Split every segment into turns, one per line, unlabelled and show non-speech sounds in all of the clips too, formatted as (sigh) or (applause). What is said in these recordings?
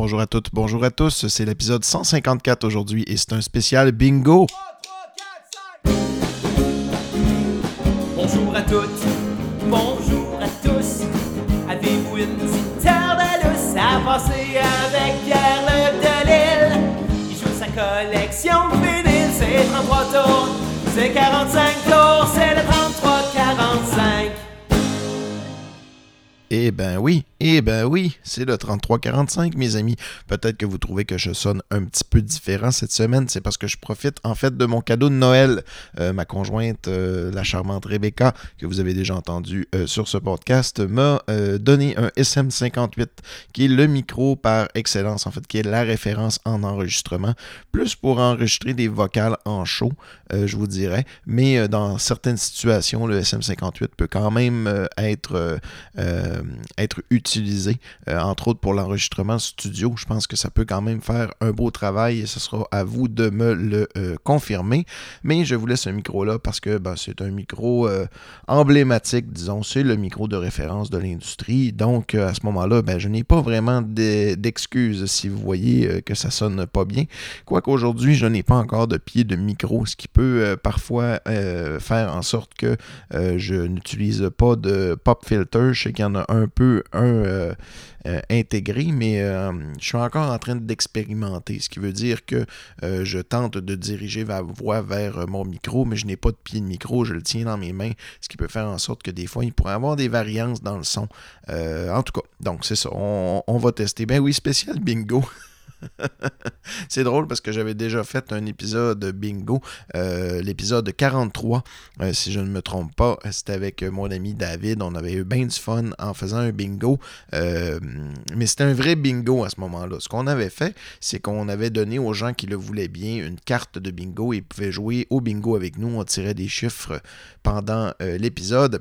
Bonjour à toutes, bonjour à tous. C'est l'épisode 154 aujourd'hui et c'est un spécial bingo.
Bonjour à toutes, bonjour à tous. Avez-vous une petite lousse à passer avec Pierre Le Delille? Il joue sa collection de vinyles, c'est 33 tours, c'est 45 tours, c'est le 33-45.
Eh ben oui, eh ben oui, c'est le 3345, mes amis. Peut-être que vous trouvez que je sonne un petit peu différent cette semaine. C'est parce que je profite en fait de mon cadeau de Noël. Euh, ma conjointe, euh, la charmante Rebecca, que vous avez déjà entendu euh, sur ce podcast, m'a donné un SM58, qui est le micro par excellence, en fait, qui est la référence en enregistrement. Plus pour enregistrer des vocales en show, je vous dirais. Mais dans certaines situations, le SM58 peut quand même être être utilisé, euh, entre autres pour l'enregistrement studio. Je pense que ça peut quand même faire un beau travail et ce sera à vous de me le euh, confirmer. Mais je vous laisse ce micro-là parce que ben, c'est un micro emblématique, disons. C'est le micro de référence de l'industrie. Donc, à ce moment-là, ben, je n'ai pas vraiment d'excuses si vous voyez que ça sonne pas bien. Quoique aujourd'hui, je n'ai pas encore de pied de micro, ce qui peut parfois faire en sorte que je n'utilise pas de pop filter. Je sais qu'il y en a un peu un euh, euh, intégré, mais euh, je suis encore en train d'expérimenter, ce qui veut dire que je tente de diriger ma voix vers mon micro, mais je n'ai pas de pied de micro, je le tiens dans mes mains, ce qui peut faire en sorte que des fois, il pourrait avoir des variances dans le son. en tout cas, donc c'est ça, on va tester. Ben oui, spécial bingo. (laughs) (laughs) c'est drôle parce que j'avais déjà fait un épisode bingo, euh, l'épisode 43, euh, si je ne me trompe pas. C'était avec mon ami David. On avait eu bien du fun en faisant un bingo. Euh, mais c'était un vrai bingo à ce moment-là. Ce qu'on avait fait, c'est qu'on avait donné aux gens qui le voulaient bien une carte de bingo ils pouvaient jouer au bingo avec nous. On tirait des chiffres pendant l'épisode.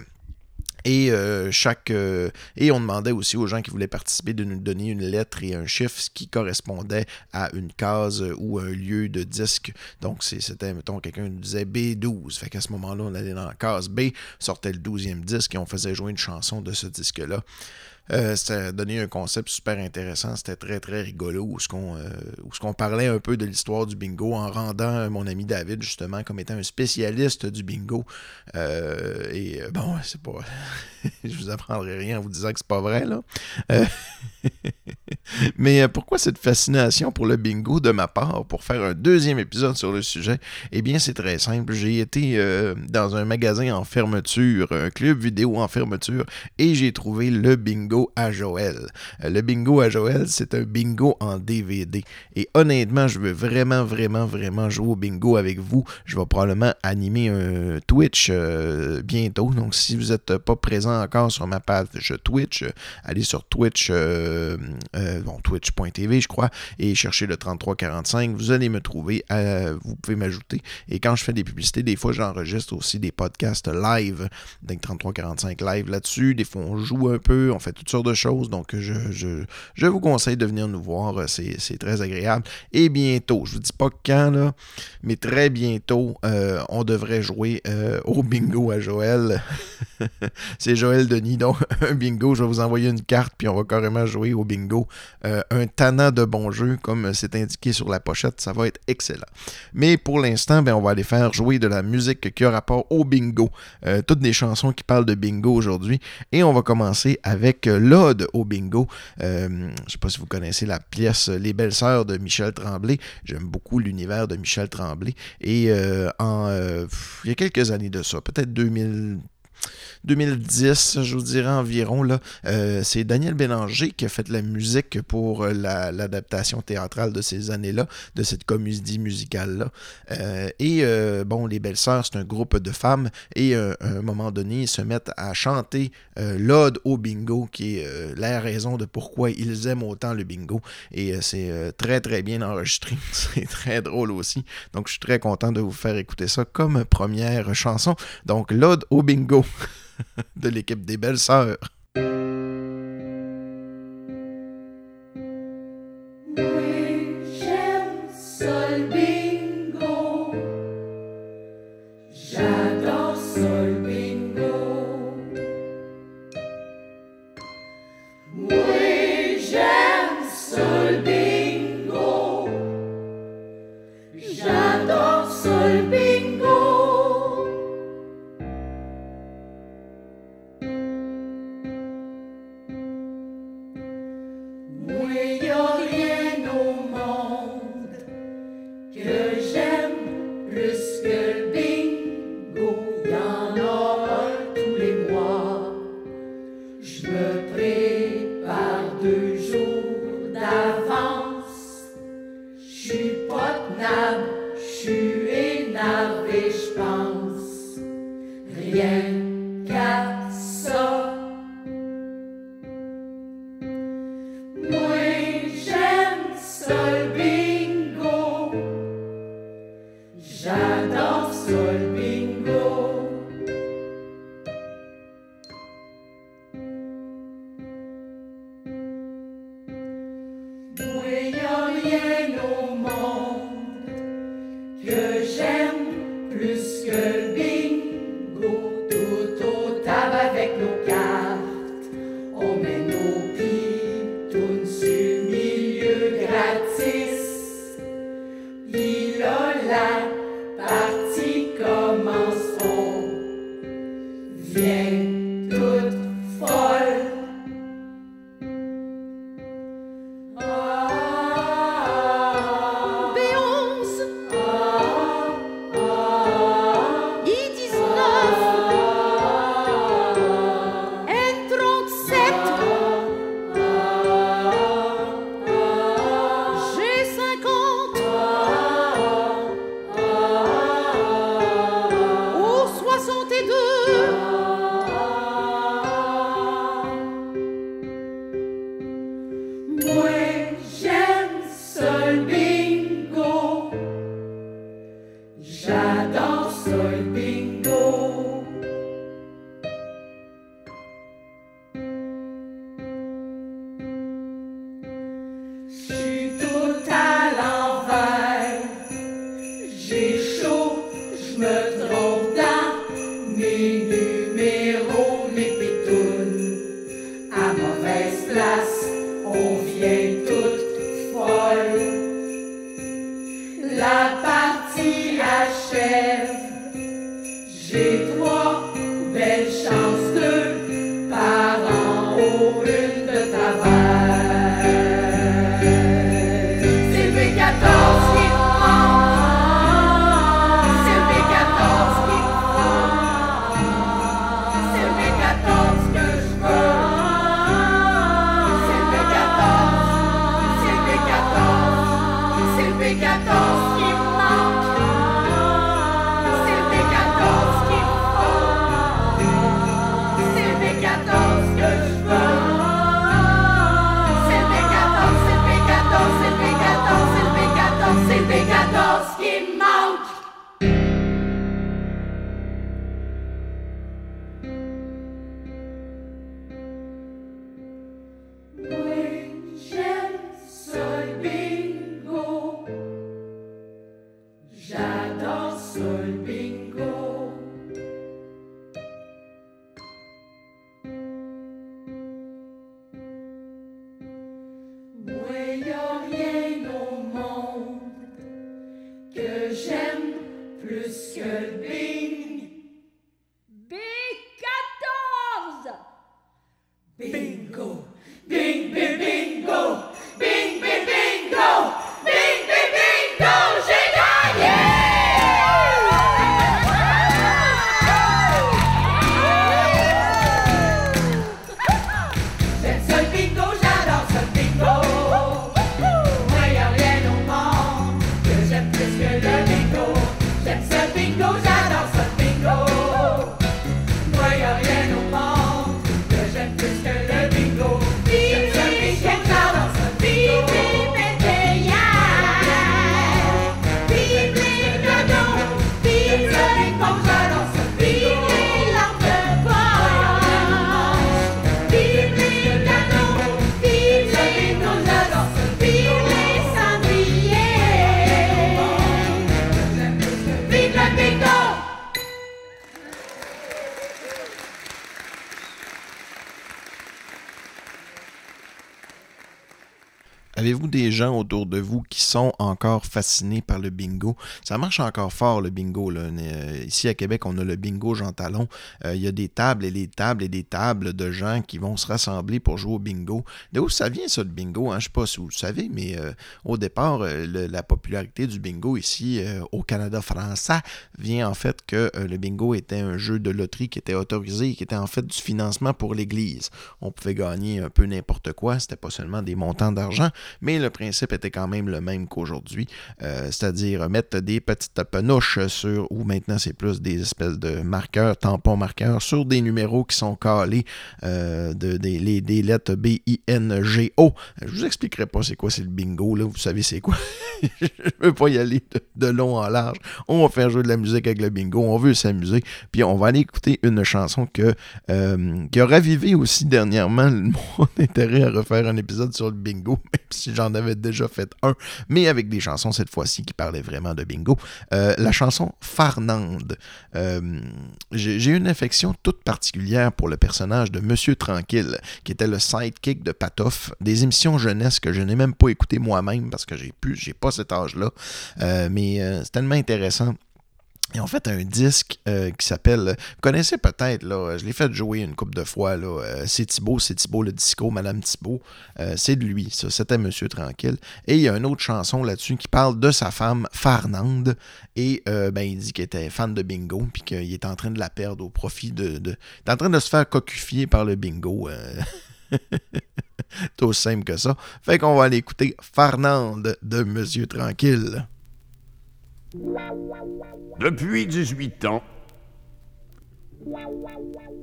Et, euh, chaque, euh, et on demandait aussi aux gens qui voulaient participer de nous donner une lettre et un chiffre qui correspondait à une case ou un lieu de disque. Donc, c'était, mettons, quelqu'un nous disait B12. Fait qu'à ce moment-là, on allait dans la case B, sortait le 12e disque et on faisait jouer une chanson de ce disque-là. Euh, ça a donné un concept super intéressant. C'était très, très rigolo où ce qu'on euh, parlait un peu de l'histoire du bingo en rendant mon ami David, justement, comme étant un spécialiste du bingo. Euh, et bon, c'est pas. (laughs) je vous apprendrai rien en vous disant que c'est pas vrai, là. (laughs) (laughs) Mais pourquoi cette fascination pour le bingo de ma part pour faire un deuxième épisode sur le sujet? Eh bien, c'est très simple. J'ai été dans un magasin en fermeture, un club vidéo en fermeture, et j'ai trouvé le bingo à Joël. Euh, le bingo à Joël, c'est un bingo en DVD. Et honnêtement, je veux vraiment, vraiment, vraiment jouer au bingo avec vous. Je vais probablement animer un Twitch euh, bientôt. Donc, si vous n'êtes pas présent encore sur ma page Twitch, allez sur Twitch, euh, bon, twitch.tv, je crois, et cherchez le 3345. Vous allez me trouver. vous pouvez m'ajouter. Et quand je fais des publicités, des fois, j'enregistre aussi des podcasts live. Donc, 3345 live là-dessus. Des fois, on joue un peu, on fait tout sortes de choses. Donc, je, je, vous conseille de venir nous voir. C'est très agréable. Et bientôt, je vous dis pas quand, là, mais très bientôt, euh, on devrait jouer euh, au bingo à Joël. (laughs) C'est Joël Denis. Donc, (laughs) un bingo, je vais vous envoyer une carte, puis on va carrément jouer au bingo. Euh, un tannant de bon jeu, comme c'est indiqué sur la pochette. Ça va être excellent. Mais pour l'instant, ben, on va aller faire jouer de la musique qui a rapport au bingo. toutes des chansons qui parlent de bingo aujourd'hui. Et on va commencer avec l'ode au bingo. Euh, je ne sais pas si vous connaissez la pièce Les Belles Sœurs de Michel Tremblay. J'aime beaucoup l'univers de Michel Tremblay. Et euh, en, euh, il y a quelques années de ça, peut-être 2000. 2010, je vous dirais environ. Euh, c'est Daniel Bélanger qui a fait la musique pour euh, l'adaptation théâtrale de ces années-là, de cette comédie musicale-là. Euh, et bon, Les Belles Sœurs, c'est un groupe de femmes et à un moment donné, ils se mettent à chanter l'ode au bingo, qui est la raison de pourquoi ils aiment autant le bingo. Et c'est très très bien enregistré. (laughs) c'est très drôle aussi. Donc je suis très content de vous faire écouter ça comme première chanson. Donc l'ode au bingo. (laughs) (laughs) de l'équipe des belles sœurs. Autour de vous qui sont encore fascinés par le bingo? Ça marche encore fort, le bingo. là. Euh, Ici à Québec, on a le bingo Jean Talon. Euh, Il y a des tables et des tables et des tables de gens qui vont se rassembler pour jouer au bingo. De où ça vient, ça, le bingo? Hein? Je ne sais pas si vous le savez, mais euh, au départ, la popularité du bingo ici au Canada français vient en fait que le bingo était un jeu de loterie qui était autorisé qui était en fait du financement pour l'Église. On pouvait gagner un peu n'importe quoi, c'était pas seulement des montants d'argent, mais le principe était quand même le même qu'aujourd'hui, euh, c'est-à-dire mettre des petites penouches sur, ou maintenant c'est plus des espèces de marqueurs, tampons marqueurs, sur des numéros qui sont calés euh, de, des, les- des lettres B-I-N-G-O. Je vous expliquerai pas c'est quoi c'est le bingo, là, vous savez c'est quoi. (laughs) Je veux pas y aller de, de long en large. On va faire jouer de la musique avec le bingo, on veut s'amuser, puis on va aller écouter une chanson que, euh, qui a ravivé aussi dernièrement (laughs) mon intérêt à refaire un épisode sur le bingo, (laughs) même si j'en avais déjà fait un, mais avec des chansons cette fois-ci qui parlaient vraiment de bingo. Euh, la chanson Farnande. Euh, J'ai une affection toute particulière pour le personnage de Monsieur Tranquille, qui était le sidekick de Patoff, des émissions jeunesse que je n'ai même pas écoutées moi-même parce que j'ai plus, j'ai pas cet âge-là. Euh, mais c'est tellement intéressant. Ils ont fait un disque euh, qui s'appelle. Vous connaissez peut-être, là, je l'ai fait jouer une couple de fois. Là, euh, c'est Thibaut, c'est Thibaut le disco, Madame Thibaut. Euh, c'est de lui, ça. C'était Monsieur Tranquille. Et il y a une autre chanson là-dessus qui parle de sa femme, Farnande. Et ben, il dit qu'il était fan de bingo, puis qu'il est en train de la perdre au profit de. Il est en train de se faire cocufier par le bingo. (laughs) C'est aussi simple que ça. Fait qu'on va aller écouter Farnande de Monsieur Tranquille.
Depuis 18 ans,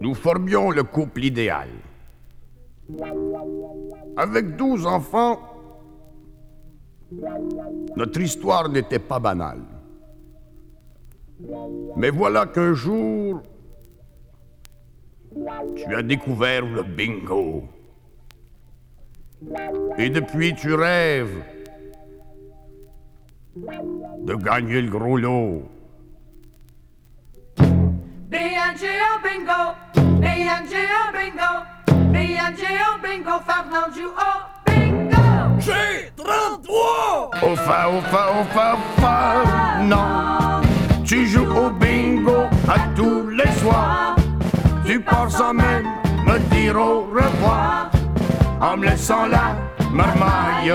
nous formions le couple idéal. Avec 12 enfants, notre histoire n'était pas banale. Mais voilà qu'un jour, tu as découvert le bingo. Et depuis, tu rêves de gagner le gros lot.
B-N-G-O bingo, B-N-G-O bingo, B-N-G-O bingo, Fernand joue au bingo.
J'ai 33
Ofa, ofa, ofa, ofa, non. Tu joues au bingo à tous les soirs. Tu pars sans même me dire au revoir. En me laissant la marmaille.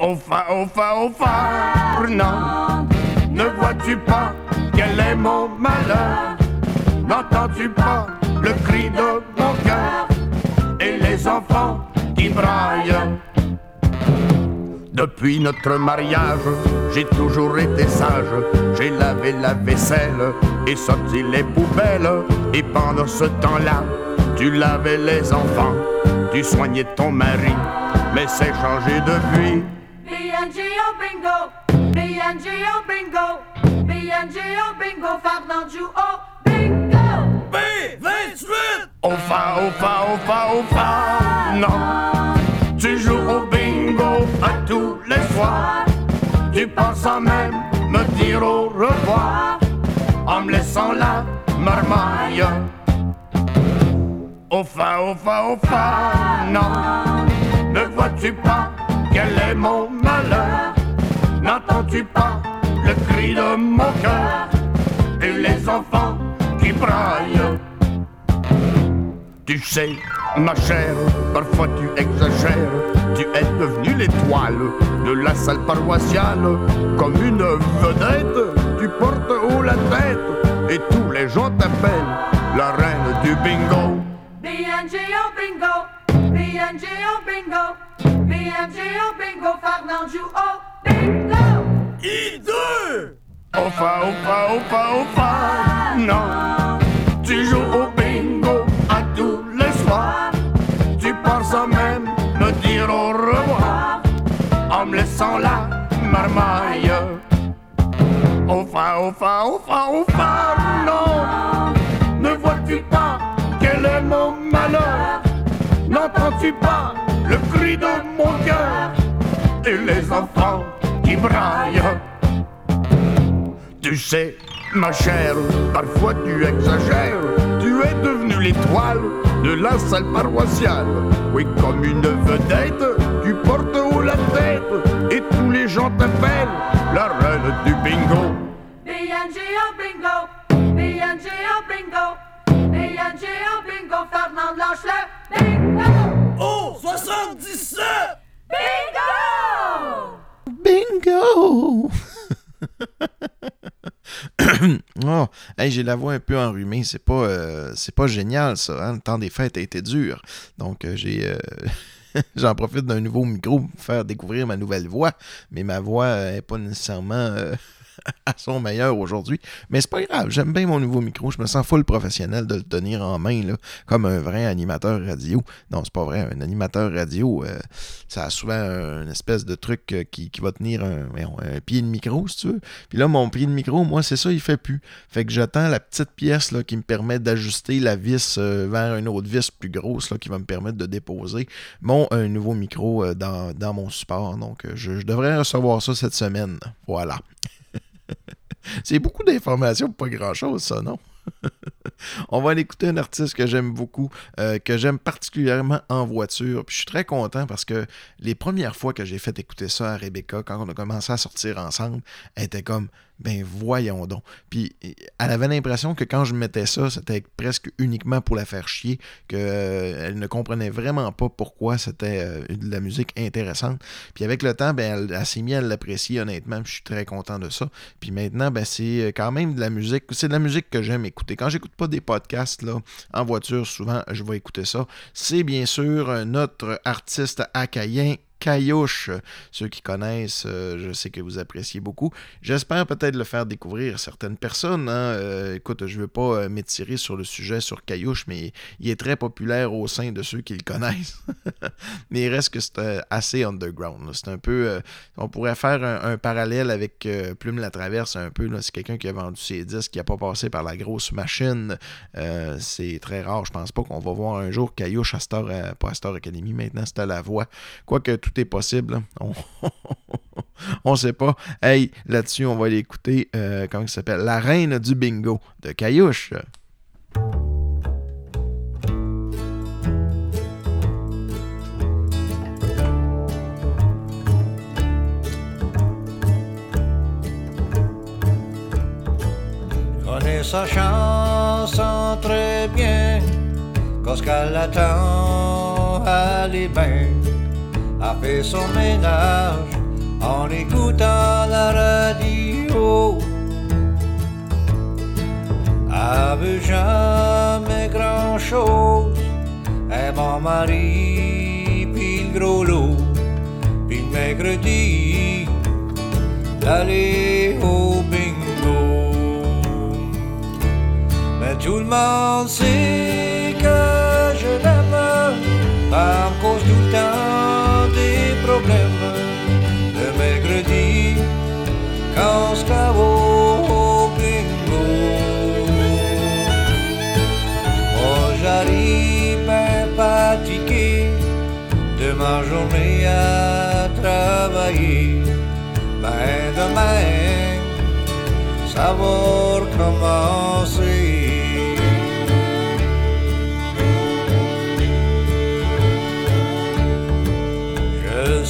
Ofa, ofa, ofa, non. Ne vois-tu pas quel est mon malheur? N'entends-tu pas le cri de mon cœur? Et les enfants qui braillent? Depuis notre mariage, j'ai toujours été sage. J'ai lavé la vaisselle et sorti les poubelles. Et pendant ce temps-là, tu lavais les enfants, tu soignais ton mari. Mais c'est changé depuis.
B-N-G-O bingo, B-N-G-O bingo, B-N-G-O bingo, Fernand joue au bingo.
B28
Au fa, au fa, au fa, au fa. Non, tu joues au bingo à tous les soirs. Tu penses à même me dire au revoir en me laissant la marmaille. Au fa, au fa, au fa. Non, ne vois-tu pas quel est mon malheur? N'entends-tu pas le cri de mon cœur et les enfants qui braillent? Tu sais, ma chère, parfois tu exagères. Tu es devenue l'étoile de la salle paroissiale. Comme une vedette, tu portes haut la tête. Et tous les gens t'appellent la reine du bingo.
B-N-G-O bingo, B-N-G-O bingo, B-N-G-O bingo, Fernand joue au bingo.
I2
Ofa, ofa, ofa, ofa. Non, tu joues au bingo à tous les soirs. Tu penses même me dire au revoir en me laissant la marmaille. Ofa, ofa, ofa, ofa. Non, ne vois-tu pas quel est mon malheur? N'entends-tu pas le cri de mon cœur et les enfants qui braillent? Tu sais, ma chère, parfois tu exagères. Tu es devenue l'étoile de la salle paroissiale. Oui, comme une vedette, tu portes haut la tête et tous les gens t'appellent la reine du bingo.
J'ai la voix un peu enrhumée. C'est pas, euh, pas génial, ça. hein. Le temps des fêtes a été dur. Donc, euh, euh, (laughs) J'en profite d'un nouveau micro pour faire découvrir ma nouvelle voix, mais ma voix n'est pas nécessairement (laughs) à son meilleur aujourd'hui. Mais c'est pas grave, j'aime bien mon nouveau micro, je me sens full professionnel de le tenir en main, là, comme un vrai animateur radio. Non, c'est pas vrai, un animateur radio, euh, ça a souvent un, une espèce de truc euh, qui, va tenir un, pied de micro, si tu veux. Puis là, mon pied de micro, moi, c'est ça, il fait plus. Fait que j'attends la petite pièce qui me permet d'ajuster la vis euh, vers une autre vis plus grosse qui va me permettre de déposer mon nouveau micro dans, mon support. Donc, je devrais recevoir ça cette semaine. Voilà. (laughs) C'est beaucoup d'informations pour pas grand-chose, ça, non? (laughs) On va aller écouter un artiste que j'aime beaucoup, euh, que j'aime particulièrement en voiture. Puis je suis très content parce que les premières fois que j'ai fait écouter ça à Rebecca, quand on a commencé à sortir ensemble, elle était comme, ben voyons donc. Puis elle avait l'impression que quand je mettais ça, c'était presque uniquement pour la faire chier, qu'elle ne comprenait vraiment pas pourquoi c'était euh, de la musique intéressante. Puis avec le temps, ben, elle, s'est mise à l'apprécier honnêtement, je suis très content de ça. Puis maintenant, ben, c'est quand même de la musique, c'est de la musique que j'aime écouter. Quand j'écoute pas des podcasts là, en voiture, souvent, je vais écouter ça. C'est bien sûr euh, notre artiste acayen Caillouche. Ceux qui connaissent, euh, je sais que vous appréciez beaucoup. J'espère peut-être le faire découvrir à certaines personnes. hein. Euh, écoute, je ne veux pas euh, m'étirer sur le sujet sur Caillouche, mais il est très populaire au sein de ceux qui le connaissent. (laughs) mais il reste que c'est assez underground. C'est un peu. on pourrait faire un, parallèle avec Plume la Traverse un peu. C'est quelqu'un qui a vendu ses disques, qui n'a pas passé par la grosse machine. C'est très rare. Je pense pas qu'on va voir un jour Caillouche à Star, Star Academy. Maintenant, c'est à la voix. Quoique tout possible. (laughs) On... sait pas. Hey, là-dessus, on va aller écouter, euh, comment il s'appelle? La reine du bingo de Caillouche.
connaît sa chanson très bien. Quand ce qu'elle attend, elle est bien. A fait son ménage en écoutant la radio. Elle jamais grand chose. Et mon mari, puis le gros lot. Puis le mercredi d'aller au bingo. Mais tout le monde sait que je l'aime, pas cause tout le temps des problèmes. Le mercredi, quand je au bingo. Moi j'arrive bien fatigué de ma journée à travailler. Ben demain, ça va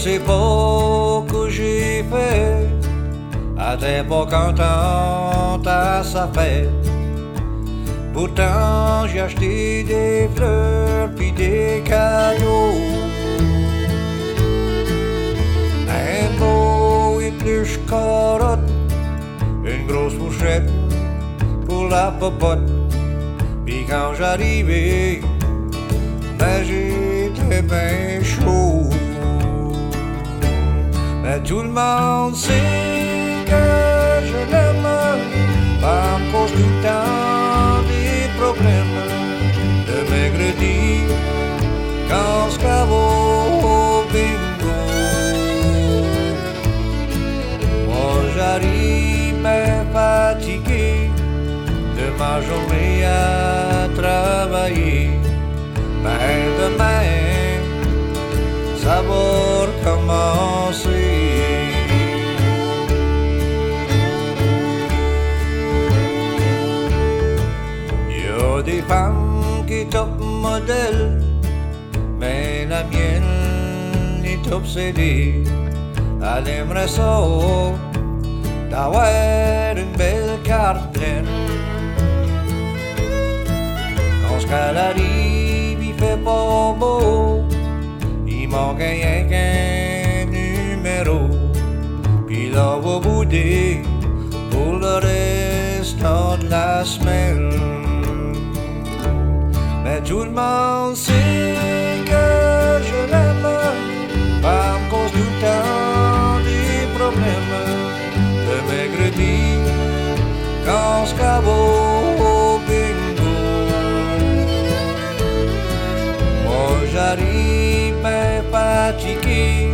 sais pas j'ai fait, à t'es pas contente à sa fête. Pourtant j'ai acheté des fleurs puis des cadeaux. Un beau épluche carotte, une grosse fourchette pour la popote. Puis quand j'arrivais, ben j'étais bien chaud. Mais tout le monde sait que je l'aime, pas à cause le temps des problèmes. Le mercredi, quand je travaille au bingo, moi j'arrive bien fatigué de ma journée à travailler. Ben demain, ça va top modèle, mais la mienne est obsédée. Elle aimerait ça d'avoir une belle carte pleine. Quand ce qu'elle arrive, il fait pas beau. Il manque rien qu'un numéro. Puis là, va bouder pour le restant de la semaine. Mais tout le monde sait que je l'aime, pas à cause du temps des problèmes. Le mercredi, quand travaille au bingo, moi j'arrive bien fatigué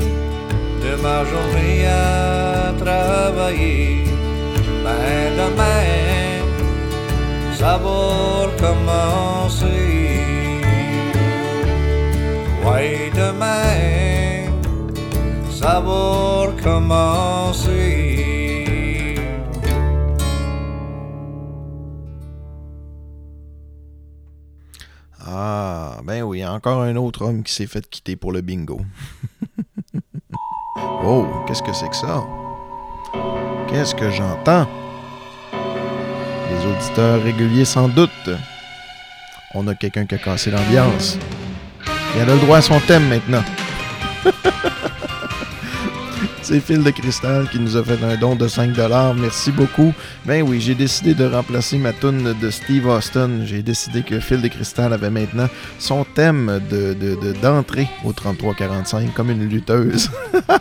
de ma journée à travailler. Ben demain, ça va
encore un autre homme qui s'est fait quitter pour le bingo. (laughs) oh, qu'est-ce que c'est que ça? Qu'est-ce que j'entends? Les auditeurs réguliers sans doute. On a quelqu'un qui a cassé l'ambiance. Elle a le droit à son thème maintenant. (laughs) C'est Phil de Cristal qui nous a fait un don de 5$. Merci beaucoup. Ben oui, j'ai décidé de remplacer ma tune de Steve Austin. J'ai décidé que Phil de Cristal avait maintenant son thème de, de- de- d'entrée au 3345 comme une lutteuse. (laughs)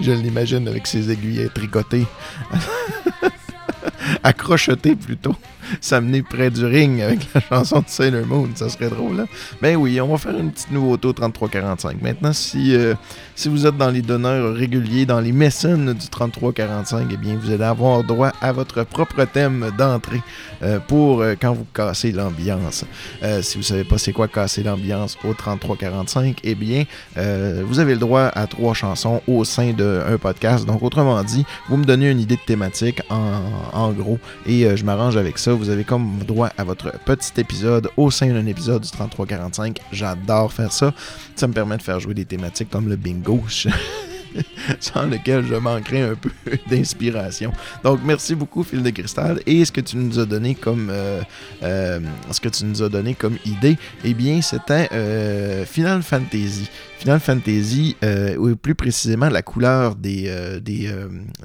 Je l'imagine avec ses aiguilles tricotées. (laughs) Accrochetées plutôt. S'amener près du ring avec la chanson de Sailor Moon, ça serait drôle. Hein? Ben oui, on va faire une petite nouveauté au 3345. Maintenant, si, euh, si vous êtes dans les donneurs réguliers, dans les mécènes du 3345, eh bien, vous allez avoir droit à votre propre thème d'entrée euh, pour euh, quand vous cassez l'ambiance. Si vous savez pas c'est quoi casser l'ambiance au 3345, eh bien, vous avez le droit à trois chansons au sein d'un podcast. Donc, autrement dit, vous me donnez une idée de thématique en, gros et je m'arrange avec ça. Avez comme droit à votre petit épisode au sein d'un épisode du 3345. J'adore faire ça. Ça me permet de faire jouer des thématiques comme le bingo. (laughs) (laughs) Sans lequel je manquerais un peu (laughs) d'inspiration. Donc, merci beaucoup, Phil de Cristal. Et ce que tu nous as donné comme, euh, euh, ce que tu nous as donné comme idée, eh bien, c'était euh, Final Fantasy. Final Fantasy, ou plus précisément la couleur des, des,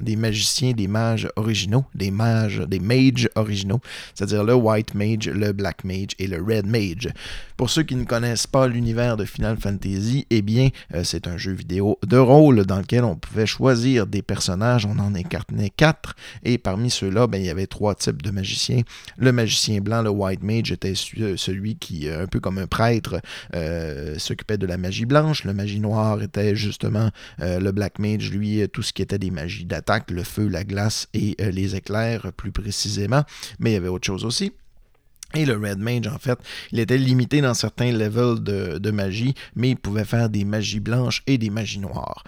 des magiciens, des mages originaux, des mages, des mages originaux, c'est-à-dire le White Mage, le Black Mage et le Red Mage. Pour ceux qui ne connaissent pas l'univers de Final Fantasy, eh bien, c'est un jeu vidéo de rôle dans lequel on pouvait choisir des personnages. On en incarnait quatre. Et parmi ceux-là, ben, il y avait trois types de magiciens. Le magicien blanc, le White Mage, était su- celui qui, euh, un peu comme un prêtre, euh, s'occupait de la magie blanche. Le magie noire était justement euh, le Black Mage, lui, euh, tout ce qui était des magies d'attaque, le feu, la glace et euh, les éclairs, plus précisément. Mais il y avait autre chose aussi. Et le Red Mage, en fait, il était limité dans certains levels de magie, mais il pouvait faire des magies blanches et des magies noires.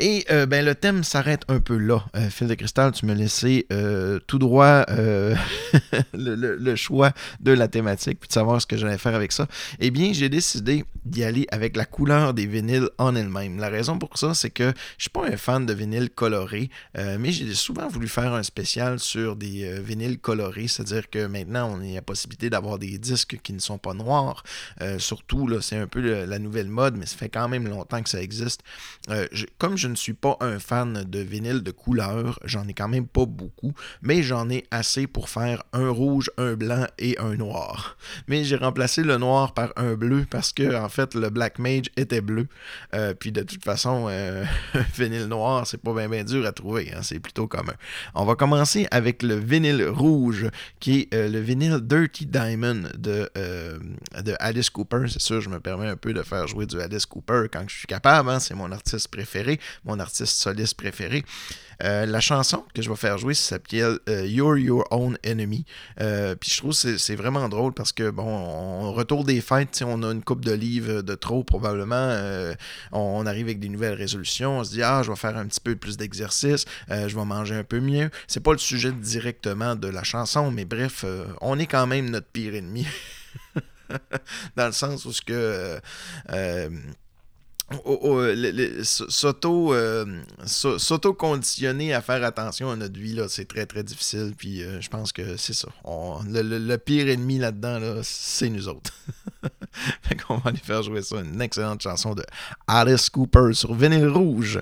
Et euh, ben, le thème s'arrête un peu là. Euh, Phil de Cristal, tu me laissais euh, tout droit (laughs) le, choix de la thématique, puis de savoir ce que j'allais faire avec ça. Eh bien, j'ai décidé d'y aller avec la couleur des vinyles en elle-même. La raison pour ça, c'est que je suis pas un fan de vinyles colorés, mais j'ai souvent voulu faire un spécial sur des vinyles colorés, c'est-à-dire que maintenant, on a la possibilité d'avoir des disques qui ne sont pas noirs. Surtout, là, c'est un peu la nouvelle mode, mais ça fait quand même longtemps que ça existe. Comme ne suis pas un fan de vinyle de couleur, j'en ai quand même pas beaucoup, mais j'en ai assez pour faire un rouge, un blanc et un noir. Mais j'ai remplacé le noir par un bleu parce que en fait le Black Mage était bleu. Euh, puis de toute façon, euh, (laughs) un vinyle noir, c'est pas bien dur à trouver, hein, c'est plutôt commun. On va commencer avec le vinyle rouge, qui est euh, le vinyle Dirty Diamond de, de Alice Cooper. C'est sûr, je me permets un peu de faire jouer du Alice Cooper quand je suis capable. hein, c'est mon artiste préféré, mon artiste soliste préféré. Euh, la chanson que je vais faire jouer s'appelle euh, You're Your Own Enemy. Euh, puis je trouve que c'est- vraiment drôle parce que, bon, on retour des fêtes, on a une coupe de livres de trop probablement. euh, on, arrive avec des nouvelles résolutions. On se dit, ah, je vais faire un petit peu plus d'exercice, je vais manger un peu mieux. C'est pas le sujet directement de la chanson, mais bref, on est quand même notre pire ennemi. (laughs) Dans le sens où ce que. Euh, s- s'auto-conditionner à faire attention à notre vie c'est très très difficile puis euh, je pense que c'est ça. Le, le- pire ennemi là-dedans là, c'est nous autres. (laughs) Fait qu'on va aller faire jouer ça une excellente chanson de Alice Cooper sur vinyle rouge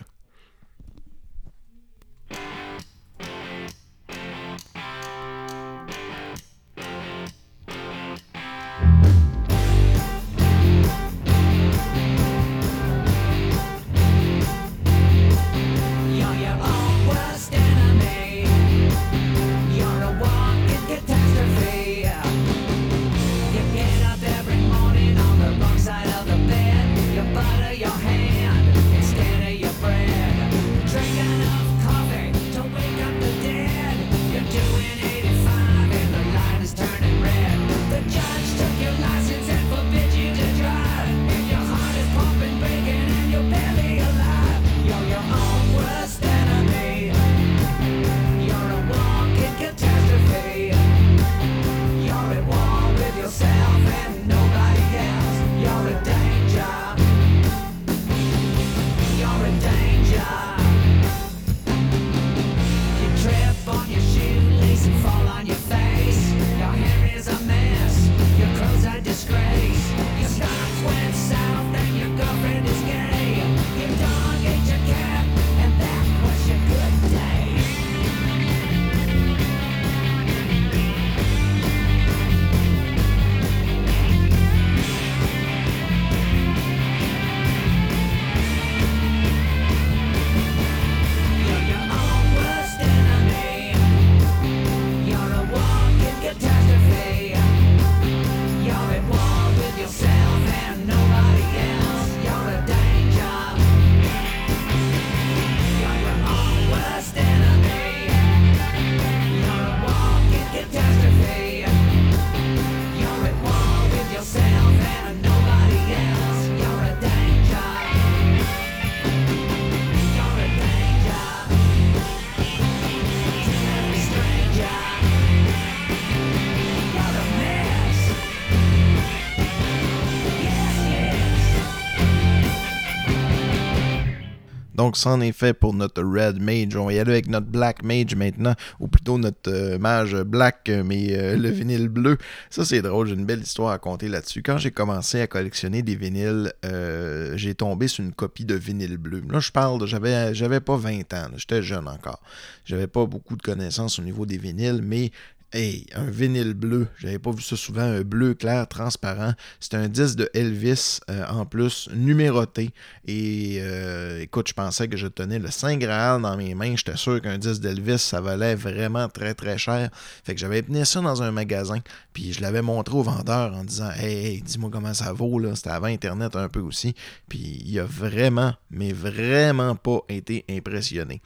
Donc, c'en est fait pour notre Red Mage. On va y aller avec notre Black Mage maintenant, ou plutôt notre euh, mage Black, mais euh, (laughs) le vinyle bleu. Ça, c'est drôle, j'ai une belle histoire à raconter là-dessus. Quand j'ai commencé à collectionner des vinyles, euh, j'ai tombé sur une copie de vinyle bleu. Là, je parle, j'avais, j'avais pas 20 ans, j'étais jeune encore. J'avais pas beaucoup de connaissances au niveau des vinyles, mais Hey, un vinyle bleu, j'avais pas vu ça souvent, un bleu clair, transparent. C'était un disque de Elvis euh, en plus, numéroté. Et euh, écoute, je pensais que je tenais le Saint Graal dans mes mains. J'étais sûr qu'un disque d'Elvis, ça valait vraiment très très cher. Fait que j'avais tenu ça dans un magasin, puis je l'avais montré au vendeur en disant Hey, hey, dis-moi comment ça vaut, là. C'était avant Internet un peu aussi. Puis il a vraiment, mais vraiment pas été impressionné.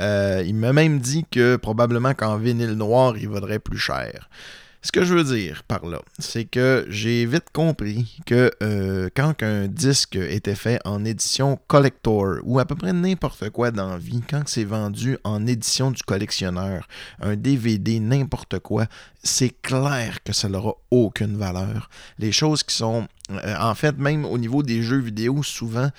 Euh, il m'a même dit que probablement qu'en vinyle noir, il vaudrait plus cher. Ce que je veux dire par là, c'est que j'ai vite compris que euh, quand un disque était fait en édition collector, ou à peu près n'importe quoi dans vie, quand c'est vendu en édition du collectionneur, un DVD, n'importe quoi, c'est clair que ça n'aura aucune valeur. Les choses qui sont... euh, en fait, même au niveau des jeux vidéo, souvent...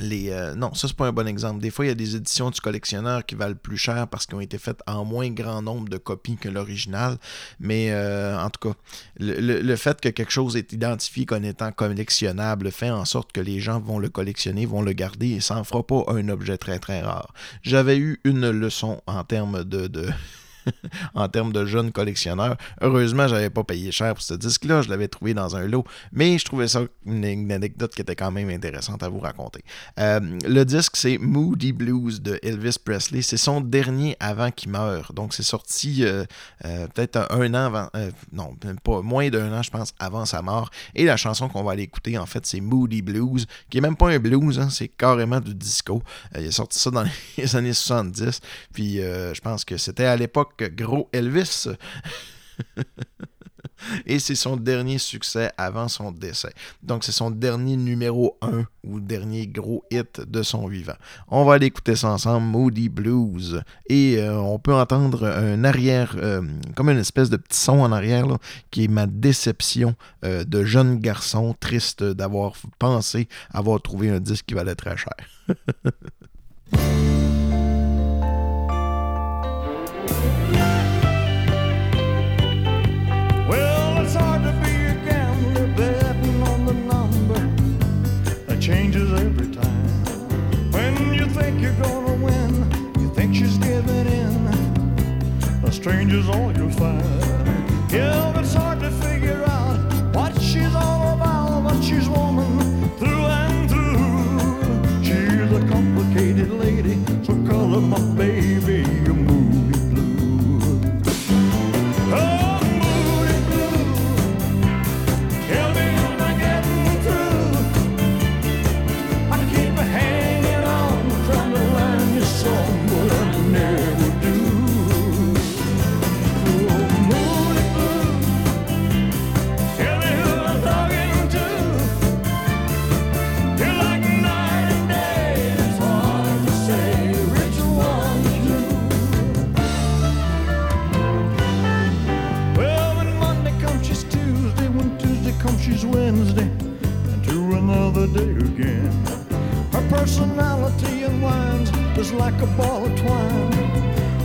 les, euh, non, ça c'est pas un bon exemple. Des fois, il y a des éditions du collectionneur qui valent plus cher parce qu'elles ont été faites en moins grand nombre de copies que l'original. Mais euh, en tout cas, le, fait que quelque chose est identifié comme étant collectionnable fait en sorte que les gens vont le collectionner, vont le garder et ça en fera pas un objet très très rare. J'avais eu une leçon en termes de (laughs) en termes de jeune collectionneur. Heureusement, j'avais pas payé cher pour ce disque-là, je l'avais trouvé dans un lot, mais je trouvais ça une, anecdote qui était quand même intéressante à vous raconter. Euh, le disque, c'est Moody Blues de Elvis Presley. C'est son dernier avant qu'il meure. Donc, c'est sorti euh, euh, peut-être un, an avant, non, pas moins d'un an, je pense, avant sa mort. Et la chanson qu'on va aller écouter, en fait, c'est Moody Blues, qui est même pas un blues, hein, c'est carrément du disco. Il a sorti ça dans (laughs) les années 70. Puis, je pense que c'était à l'époque gros Elvis. (laughs) Et c'est son dernier succès avant son décès. Donc, c'est son dernier numéro 1 ou dernier gros hit de son vivant. On va aller écouter ça ensemble, Moody Blues. Et euh, on peut entendre un arrière, euh, comme une espèce de petit son en arrière, qui est ma déception euh, de jeune garçon triste d'avoir pensé avoir trouvé un disque qui valait très cher. (laughs)
changes every time. When you think you're gonna win, you think she's giving in. A stranger's all you'll find. Yeah, it's again. Her personality unwinds just like a ball of twine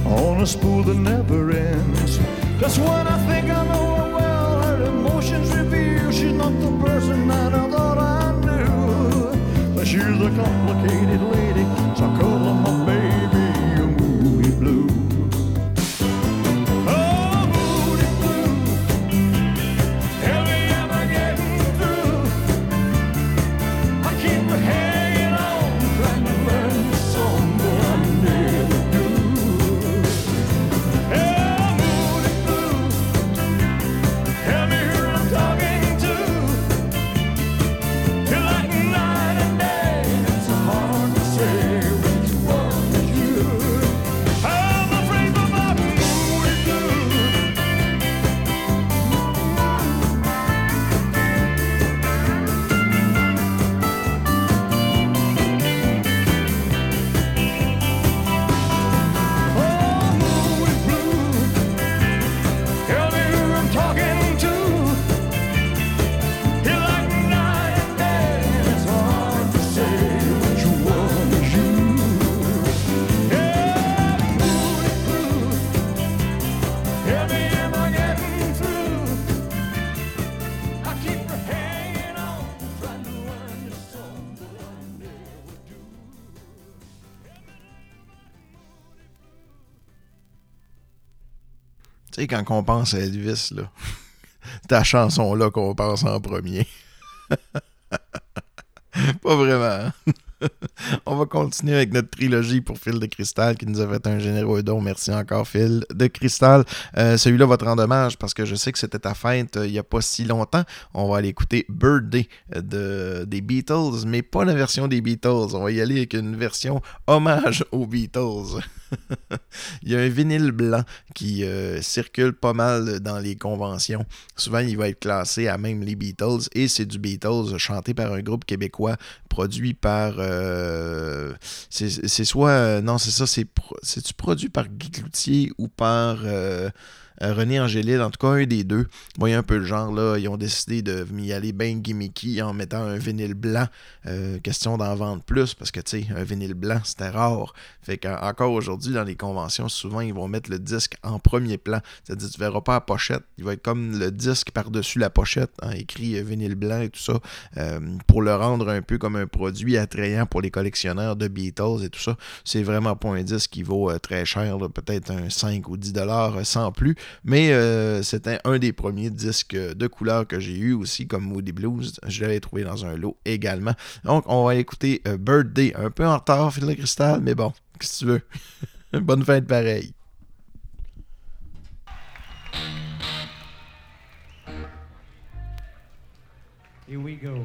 on a spool that never ends. Just when I think I know her well, her emotions reveal she's not the person that I thought I knew. But she's a complicated lady,
quand on pense à Elvis, là, (laughs) ta chanson-là qu'on pense en premier. (laughs) Pas vraiment. hein? (laughs) On va continuer avec notre trilogie pour Phil de Cristal qui nous a fait un généreux don. Merci encore, Phil de Cristal. Euh, Celui-là va te rendre hommage parce que je sais que c'était ta fête euh, il n'y a pas si longtemps. On va aller écouter Birthday euh, de, des Beatles, mais pas la version des Beatles. On va y aller avec une version hommage aux Beatles. (laughs) il y a un vinyle blanc qui euh, circule pas mal dans les conventions. Souvent, il va être classé à même les Beatles et c'est du Beatles chanté par un groupe québécois produit par. euh, c'est soit. euh, non, c'est ça, c'est pro- produit par Guy Cloutier ou par. Euh, René Angélil, en tout cas un des deux. Voyez un peu le genre là, ils ont décidé de m'y aller bien gimmicky en mettant un vinyle blanc. Euh, question d'en vendre plus parce que tu sais, un vinyle blanc c'était rare. Fait qu'encore aujourd'hui, dans les conventions, souvent ils vont mettre le disque en premier plan. C'est-à-dire tu verras pas la pochette. Il va être comme le disque par-dessus la pochette, hein, écrit euh, vinyle blanc et tout ça, pour le rendre un peu comme un produit attrayant pour les collectionneurs de Beatles et tout ça. C'est vraiment pas un disque qui vaut très cher, peut-être un 5 ou 10 dollars sans plus. Mais euh, c'était un des premiers disques de couleur que j'ai eu aussi, comme Moody Blues. Je l'avais trouvé dans un lot également. Donc, on va écouter euh, Birthday, un peu en retard, de Cristal, mais bon, qu'est-ce que tu veux? (laughs) Bonne fête pareil.
Here we go.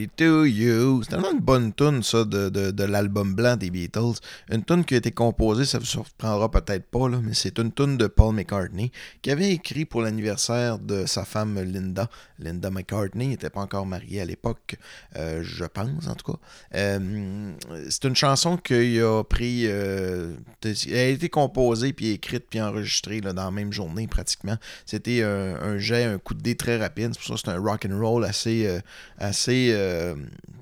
Happy birthday to you?
Une tune ça, de, de, l'album blanc des Beatles. Une tune qui a été composée, ça vous surprendra peut-être pas, là, mais c'est une tune de Paul McCartney qui avait écrit pour l'anniversaire de sa femme Linda. Linda McCartney n'était pas encore mariée à l'époque, euh, je pense en tout cas. Euh, c'est une chanson qu'il a pris. euh, elle a été composée, puis écrite, puis enregistrée là, dans la même journée pratiquement. C'était un, jet, un coup de dé très rapide. C'est pour ça que c'est un rock and roll assez, assez.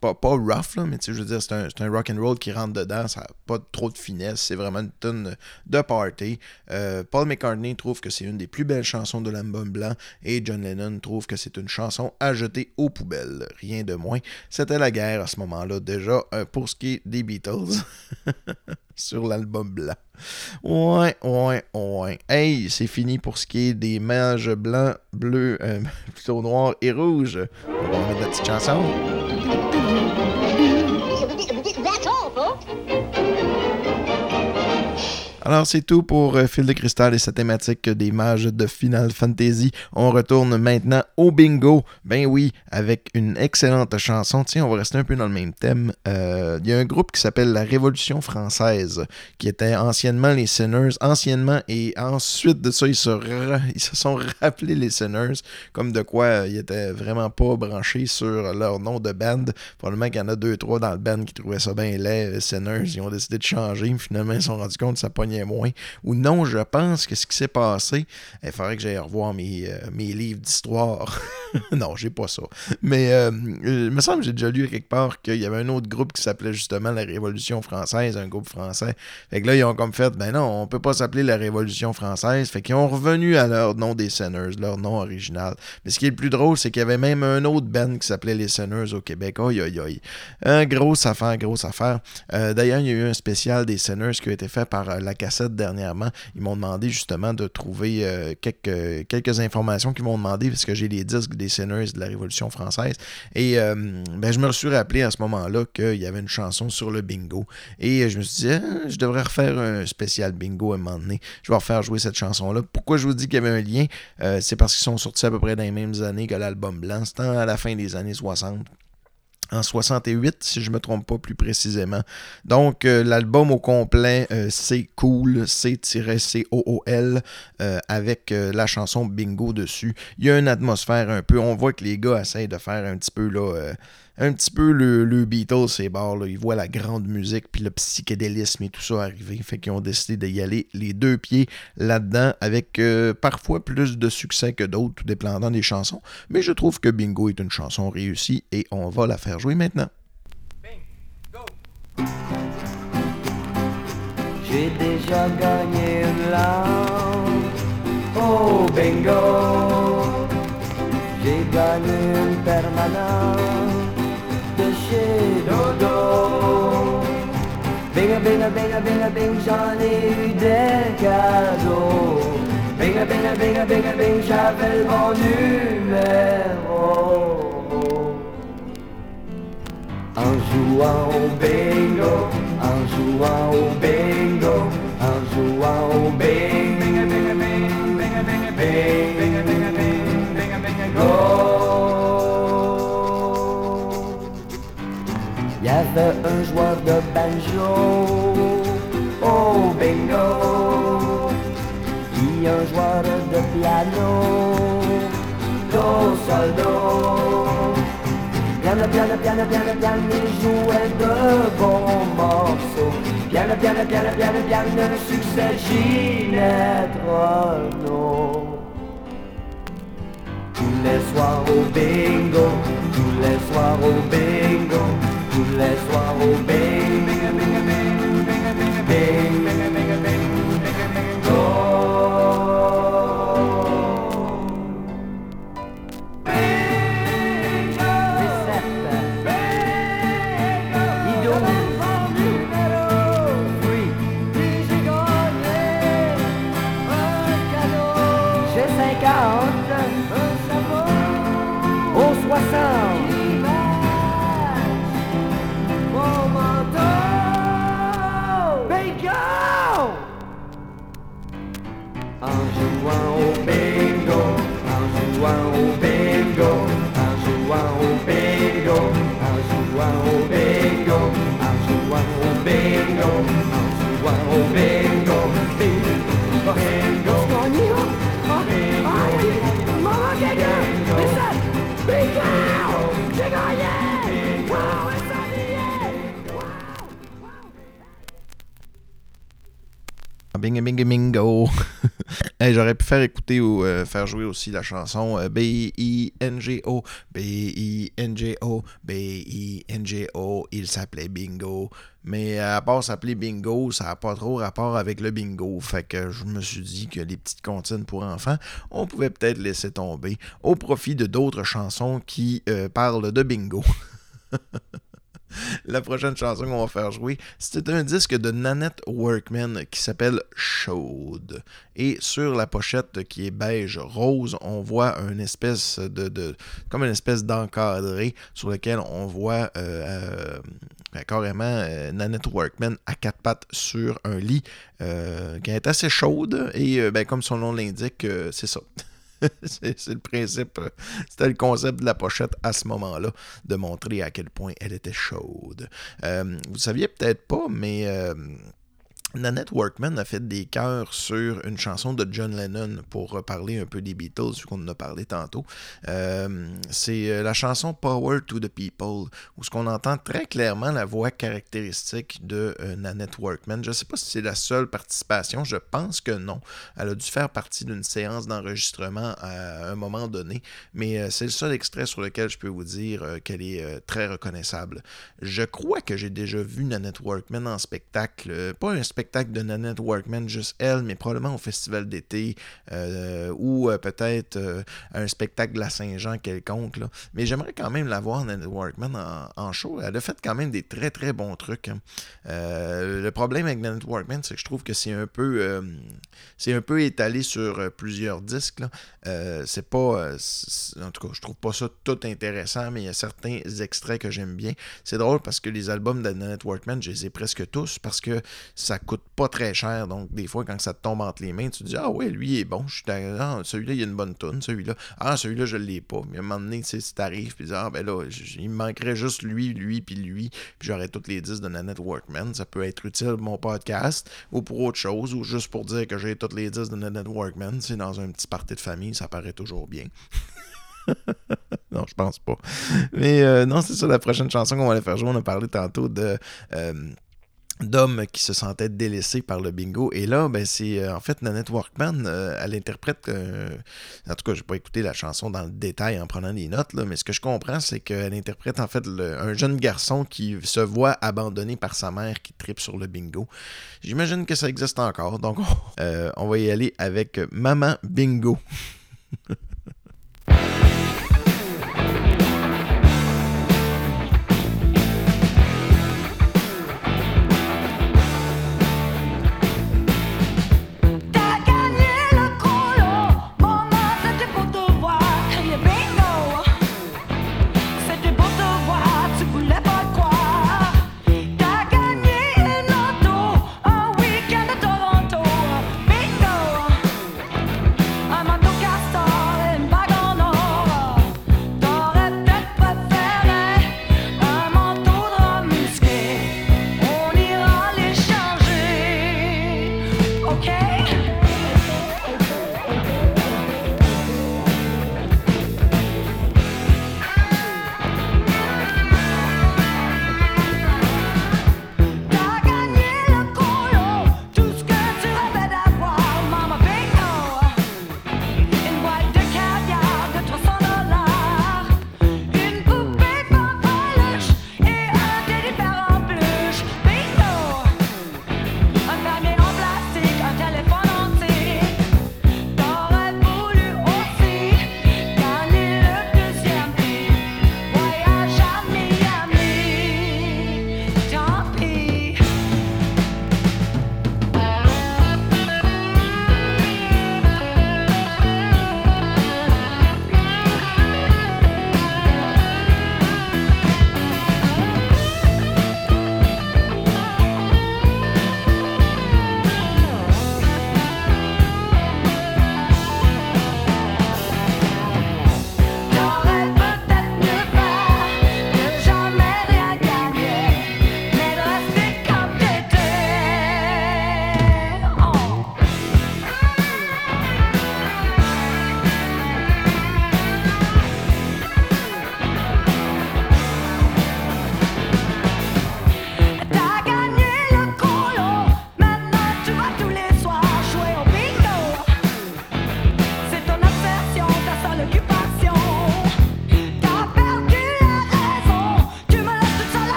Pas, rough, là, mais tu sais, je veux dire, c'est un, un rock and roll qui rentre dedans, ça n'a pas trop de finesse, c'est vraiment une tonne de party. Euh, Paul McCartney trouve que c'est une des plus belles chansons de l'album blanc et John Lennon trouve que c'est une chanson à jeter aux poubelles, rien de moins. C'était la guerre à ce moment-là déjà euh, pour ce qui est des Beatles (laughs) sur l'album blanc. Ouais, ouais, ouais. Hey, c'est fini pour ce qui est des mages blancs, bleus, euh, (laughs) plutôt noirs et rouges. On va remettre la petite chanson. Alors, c'est tout pour euh, Fil de cristal et sa thématique des mages de Final Fantasy. On retourne maintenant au bingo. Ben oui, avec une excellente chanson. Tiens, on va rester un peu dans le même thème. Euh, Il y a un groupe qui s'appelle La Révolution française, qui était anciennement les Sinners. Anciennement, et ensuite de ça, ils se, (laughs) ils se sont rappelés les Sinners, comme de quoi euh, ils étaient vraiment pas branchés sur leur nom de band. Probablement qu'il y en a deux, trois dans le band qui trouvaient ça bien laid, Sinners. Ils ont décidé de changer, finalement, ils se sont rendus compte que ça pognait moins. Ou non, je pense que ce qui s'est passé, il faudrait que j'aille revoir mes, euh, mes livres d'histoire. (laughs) non, j'ai pas ça. Mais euh, il me semble que j'ai déjà lu quelque part qu'il y avait un autre groupe qui s'appelait justement la Révolution française, un groupe français. Fait que là, ils ont comme fait, ben non, on peut pas s'appeler la Révolution française. Fait qu'ils ont revenu à leur nom des Sinners, leur nom original. Mais ce qui est le plus drôle, c'est qu'il y avait même un autre band qui s'appelait les Sinners au Québec. Aïe, aïe, aïe. Un grosse affaire, grosse affaire. Euh, D'ailleurs, il y a eu un spécial des Sinners qui a été fait par la cassette dernièrement. Ils m'ont demandé justement de trouver euh, quelques, informations qu'ils m'ont demandé parce que j'ai les disques des Sinners de la Révolution française. Et euh, ben, je me suis rappelé à ce moment-là qu'il y avait une chanson sur le bingo. Et euh, je me suis dit, Ah, je devrais refaire un spécial bingo à un moment donné. Je vais refaire jouer cette chanson-là. Pourquoi je vous dis qu'il y avait un lien? C'est parce qu'ils sont sortis à peu près dans les mêmes années que l'album blanc. C'était à la fin des années 60 en 68, si je me trompe pas plus précisément. Donc, euh, l'album au complet, euh, c'est cool, C-C-O-O-L, euh, avec la chanson Bingo dessus. Il y a une atmosphère un peu, on voit que les gars essayent de faire un petit peu, là, un petit peu le, le Beatles, ces bars, là. Ils voient la grande musique, puis le psychédélisme et tout ça arriver. Fait qu'ils ont décidé d'y aller les deux pieds là-dedans, avec euh, parfois plus de succès que d'autres, tout dépendant des chansons. Mais je trouve que Bingo est une chanson réussie et on va la faire jouer maintenant.
J'ai déjà gagné une lampe au bingo. J'ai gagné une permanente j'en ai eu des cadeaux. Binga, binga, binga, binga, bing, j'avais le bon numéro. En jouant au bingo, en jouant au bingo, en jouant au bingo, bingo, bingo, bingo, bingo, bingo, bingo, bingo, go. Il y un joueur de banjo au bingo, puis un joueur de piano, do, sol, do. Piano, piano, piano, piano, piano, il jouait de bons morceaux. Piano, piano, piano, piano, piano, le succès Ginette Renault. Tous les soirs au bingo, tous les soirs au bingo, tous les soirs au bingo, bingo, bingo, bingo, bingo, bingo, bingo, bingo, bingo, bingo, J'ai
faire écouter ou euh, faire jouer aussi la chanson euh, B-I-N-G-O, B-I-N-G-O, B-I-N-G-O. Il s'appelait Bingo. Mais à part s'appeler Bingo, ça n'a pas trop rapport avec le bingo. Fait que je me suis dit que les petites comptines pour enfants, on pouvait peut-être laisser tomber au profit de d'autres chansons qui euh, parlent de bingo. (laughs) (laughs) La prochaine chanson qu'on va faire jouer, c'est un disque de Nanette Workman qui s'appelle Chaude. Et sur la pochette qui est beige rose, on voit une espèce de, comme une espèce d'encadré sur lequel on voit euh, euh, carrément euh, Nanette Workman à quatre pattes sur un lit qui est assez chaude et ben, comme son nom l'indique, c'est ça. (laughs) (laughs) c'est le principe, euh, c'était le concept de la pochette à ce moment-là, de montrer à quel point elle était chaude. Euh, vous saviez peut-être pas, mais euh, Nanette Workman a fait des chœurs sur une chanson de John Lennon pour reparler un peu des Beatles, vu qu'on en a parlé tantôt. Euh, c'est euh, la chanson Power to the People, où ce qu'on entend très clairement la voix caractéristique de euh, Nanette Workman. Je ne sais pas si c'est la seule participation, je pense que non. Elle a dû faire partie d'une séance d'enregistrement à un moment donné, mais c'est le seul extrait sur lequel je peux vous dire qu'elle est très reconnaissable. Je crois que j'ai déjà vu Nanette Workman en spectacle, pas un spectacle de Nanette Workman, juste elle, mais probablement au festival d'été euh, ou euh, peut-être euh, un spectacle de la Saint-Jean quelconque. Mais j'aimerais quand même la voir, Nanette Workman, en, show. Elle a fait quand même des très très bons trucs. hein. Le problème avec Nanette Workman, c'est que je trouve que c'est un peu c'est un peu étalé sur plusieurs disques. c'est pas. en tout cas, je trouve pas ça tout intéressant, mais il y a certains extraits que j'aime bien. C'est drôle parce que les albums de Nanette Workman, je les ai presque tous parce que ça coûte pas très cher. Donc, des fois, quand ça te tombe entre les mains, tu te dis Ah ouais, lui il est bon. Ah, celui-là, il a une bonne tonne. Celui-là, ah, celui-là, je l'ai pas. Mais à un moment donné, tu sais, si t'arrives, puis ah, ben là, il me manquerait juste lui, lui, puis lui, puis j'aurais tous les disques de Nanette Workman. Ça peut être utile pour mon podcast ou pour autre chose, ou juste pour dire que j'ai tous les disques de Nanette Workman. C'est dans un petit party de famille, ça paraît toujours bien. (laughs) non, je pense pas. Mais euh, non, c'est ça la prochaine chanson qu'on va aller faire jouer. On a parlé tantôt de. euh, d'hommes qui se sentaient délaissés par le bingo. Et là, ben, c'est euh, en fait Nanette Workman, euh, elle interprète, euh, en tout cas, j'ai pas écouté la chanson dans le détail en prenant des notes, là, mais ce que je comprends, c'est qu'elle interprète en fait le- un jeune garçon qui se voit abandonné par sa mère qui tripe sur le bingo. J'imagine que ça existe encore, donc on, on va y aller avec Maman Bingo. (laughs)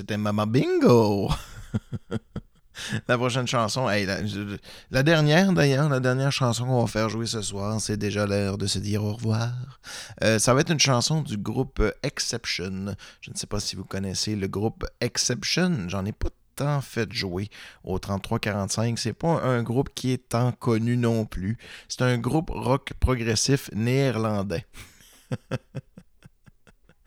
c'était
Mama Bingo. (laughs) la prochaine chanson, la, dernière d'ailleurs, la dernière chanson qu'on va faire jouer ce soir, c'est déjà l'heure de se dire au revoir. Euh, ça va être une chanson du groupe Exception. Je ne sais pas si vous connaissez le groupe Exception. J'en ai pas tant fait jouer au 3345. C'est pas un groupe qui est tant connu non plus. C'est un groupe rock progressif néerlandais. (laughs)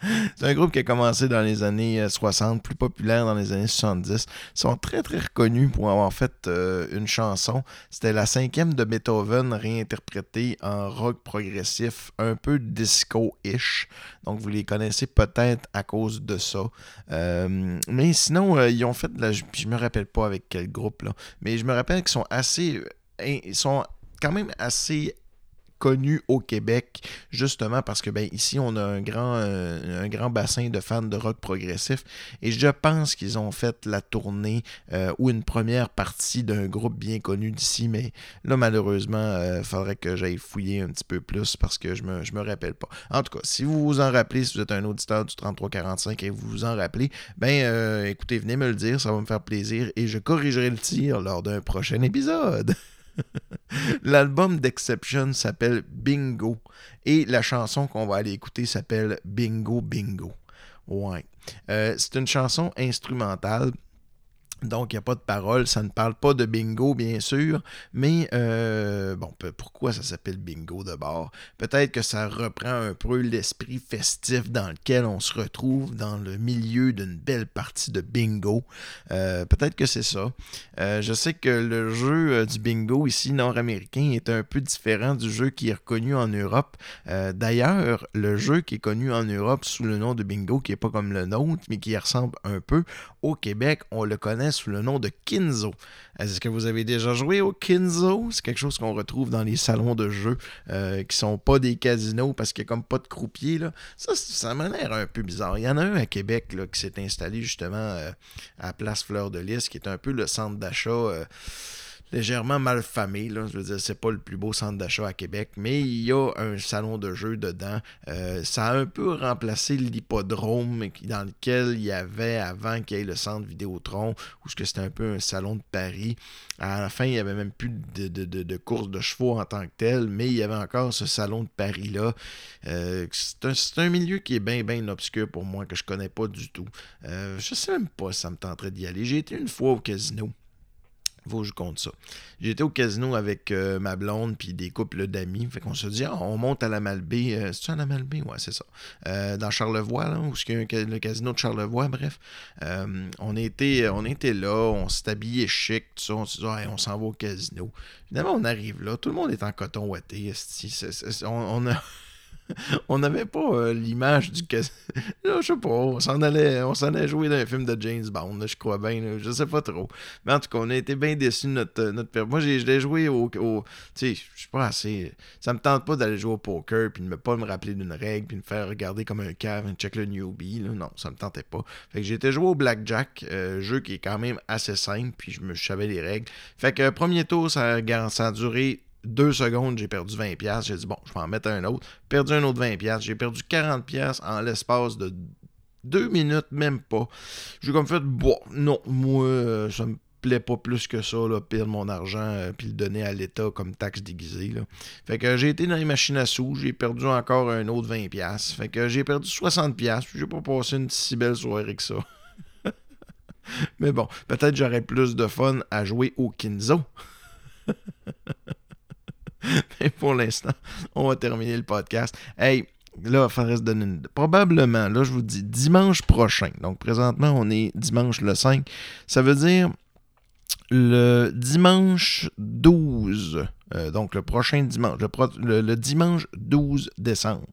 (laughs) C'est un groupe qui a commencé dans les années euh, 60, plus populaire dans les années 70. Ils sont très très reconnus pour avoir fait euh, une chanson. C'était la cinquième de Beethoven réinterprétée en rock progressif, un peu disco-ish. Donc vous les connaissez peut-être à cause de ça. Euh, mais sinon, euh, ils ont fait de la... Je me rappelle pas avec quel groupe, là. Mais je me rappelle qu'ils sont assez... euh, Ils sont quand même assez connu au Québec, justement parce que ben, ici, on a un grand, euh, un grand bassin de fans de rock progressif et je pense qu'ils ont fait la tournée euh, ou une première partie d'un groupe bien connu d'ici, mais là, malheureusement, il faudrait que j'aille fouiller un petit peu plus parce que je me, me rappelle pas. En tout cas, si vous vous en rappelez, si vous êtes un auditeur du 3345 et vous vous en rappelez, ben euh, écoutez, venez me le dire, ça va me faire plaisir et je corrigerai le tir lors d'un prochain épisode. (laughs) (laughs) L'album d'Exception s'appelle Bingo et la chanson qu'on va aller écouter s'appelle Bingo Bingo. Ouais. Euh, c'est une chanson instrumentale. Donc, il n'y a pas de parole, ça ne parle pas de bingo, bien sûr, mais euh, bon, pourquoi ça s'appelle bingo de bord? Peut-être que ça reprend un peu l'esprit festif dans lequel on se retrouve dans le milieu d'une belle partie de bingo. Euh, Peut-être que c'est ça. Euh, je sais que le jeu du bingo ici nord-américain est un peu différent du jeu qui est reconnu en Europe. D'ailleurs, le jeu qui est connu en Europe sous le nom de bingo, qui n'est pas comme le nôtre, mais qui ressemble un peu, au Québec, on le connaît sous le nom de Kinzo. Est-ce que vous avez déjà joué au Kinzo? C'est quelque chose qu'on retrouve dans les salons de jeux euh, qui sont pas des casinos parce qu'il n'y a comme pas de croupier. Là. Ça, ça m'a l'air un peu bizarre. Il y en a un à Québec là, qui s'est installé justement euh, à Place Fleur de Lys, qui est un peu le centre d'achat. euh, légèrement mal famé. Là. Je veux dire, c'est pas le plus beau centre d'achat à Québec, mais il y a un salon de jeu dedans. Euh, ça a un peu remplacé l'hippodrome dans lequel il y avait avant qu'il y ait le centre Vidéotron, où c'était un peu un salon de Paris. À la fin, il n'y avait même plus de, de, de, course de chevaux en tant que tel, mais il y avait encore ce salon de Paris-là. Euh, c'est un, c'est un milieu qui est bien, bien obscur pour moi, que je connais pas du tout. Euh, je sais même pas si ça me tenterait d'y aller. J'ai été une fois au casino. Faut que je compte ça. Été au casino avec euh, ma blonde puis des couples d'amis. Fait qu'on se dit, ah, on monte à la Malbaie. Euh, C'est-tu à la Malbaie? Ouais, c'est ça. Euh, dans Charlevoix, là, où il y a le casino de Charlevoix, bref. On, était, on était là, on s'est habillé chic, tout ça. On s'est dit, Ah, on s'en va au casino. Finalement, on arrive là. Tout le monde est en coton ouaté. on a. (laughs) on n'avait pas euh, l'image du casino. (laughs) Là, je sais pas, on s'en allait, allait jouer dans un film de James Bond, je crois bien, je sais pas trop. Mais en tout cas, on a été bien déçus de notre, notre Moi, je l'ai joué au. tu sais, je suis pas assez. Ça me tente pas d'aller jouer au poker, puis de me pas me rappeler d'une règle, puis de me faire regarder comme un cave, un check le newbie. Là. Non, ça me tentait pas. Fait que été jouer au Blackjack, euh, jeu qui est quand même assez simple, puis je me savais les règles. Fait que premier tour, ça, ça a duré deux secondes, j'ai perdu 20$. piastres. J'ai dit, bon, je vais en mettre un autre. Perdu un autre 20$. piastres. J'ai perdu 40$ piastres en l'espace de deux minutes, même pas. J'ai comme fait, bon, non, moi, ça me plaît pas plus que ça, là, perdre mon argent euh, puis le donner à l'État comme taxe déguisée. Fait que j'ai été dans les machines à sous, j'ai perdu encore un autre 20$. piastres. Fait que j'ai perdu 60$. piastres, puis J'ai pas passé une si belle soirée que ça. (laughs) Mais bon, peut-être j'aurais plus de fun à jouer au Kinzo. (laughs) (laughs) Mais pour l'instant, on va terminer le podcast. Hey, là, se donner une... Probablement, là, je vous dis dimanche prochain. Donc, présentement, on est dimanche le 5. Ça veut dire le dimanche 12. euh, donc, le prochain dimanche. Le, pro- le dimanche 12 décembre.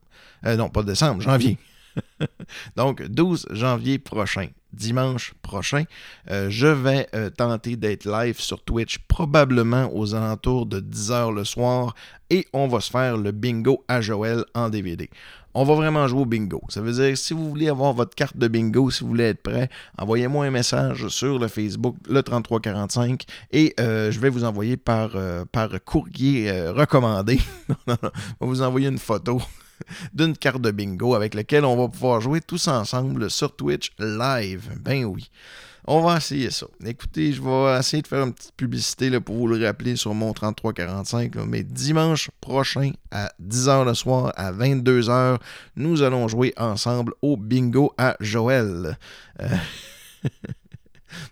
Euh, non, pas décembre, janvier. (laughs) Donc, 12 janvier prochain, dimanche prochain, euh, je vais euh, tenter d'être live sur Twitch, probablement aux alentours de 10h le soir, et on va se faire le bingo à Joël en DVD. On va vraiment jouer au bingo. Ça veut dire, si vous voulez avoir votre carte de bingo, si vous voulez être prêt, envoyez-moi un message sur le Facebook, le 3345, et euh, je vais vous envoyer par, par courrier recommandé. (laughs) On va vous envoyer une photo (laughs) d'une carte de bingo avec laquelle on va pouvoir jouer tous ensemble sur Twitch live. Ben oui. On va essayer ça. Écoutez, je vais essayer de faire une petite publicité là, pour vous le rappeler sur mon 3345. là, mais dimanche prochain à 10h le soir, à 22h, nous allons jouer ensemble au bingo à Joël. Euh, (laughs)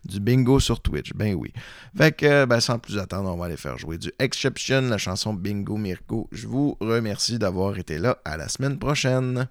du bingo sur Twitch, ben oui. Fait que, ben, sans plus attendre, on va aller faire jouer du Exception, la chanson Bingo Mirko. Je vous remercie d'avoir été là. À la semaine prochaine.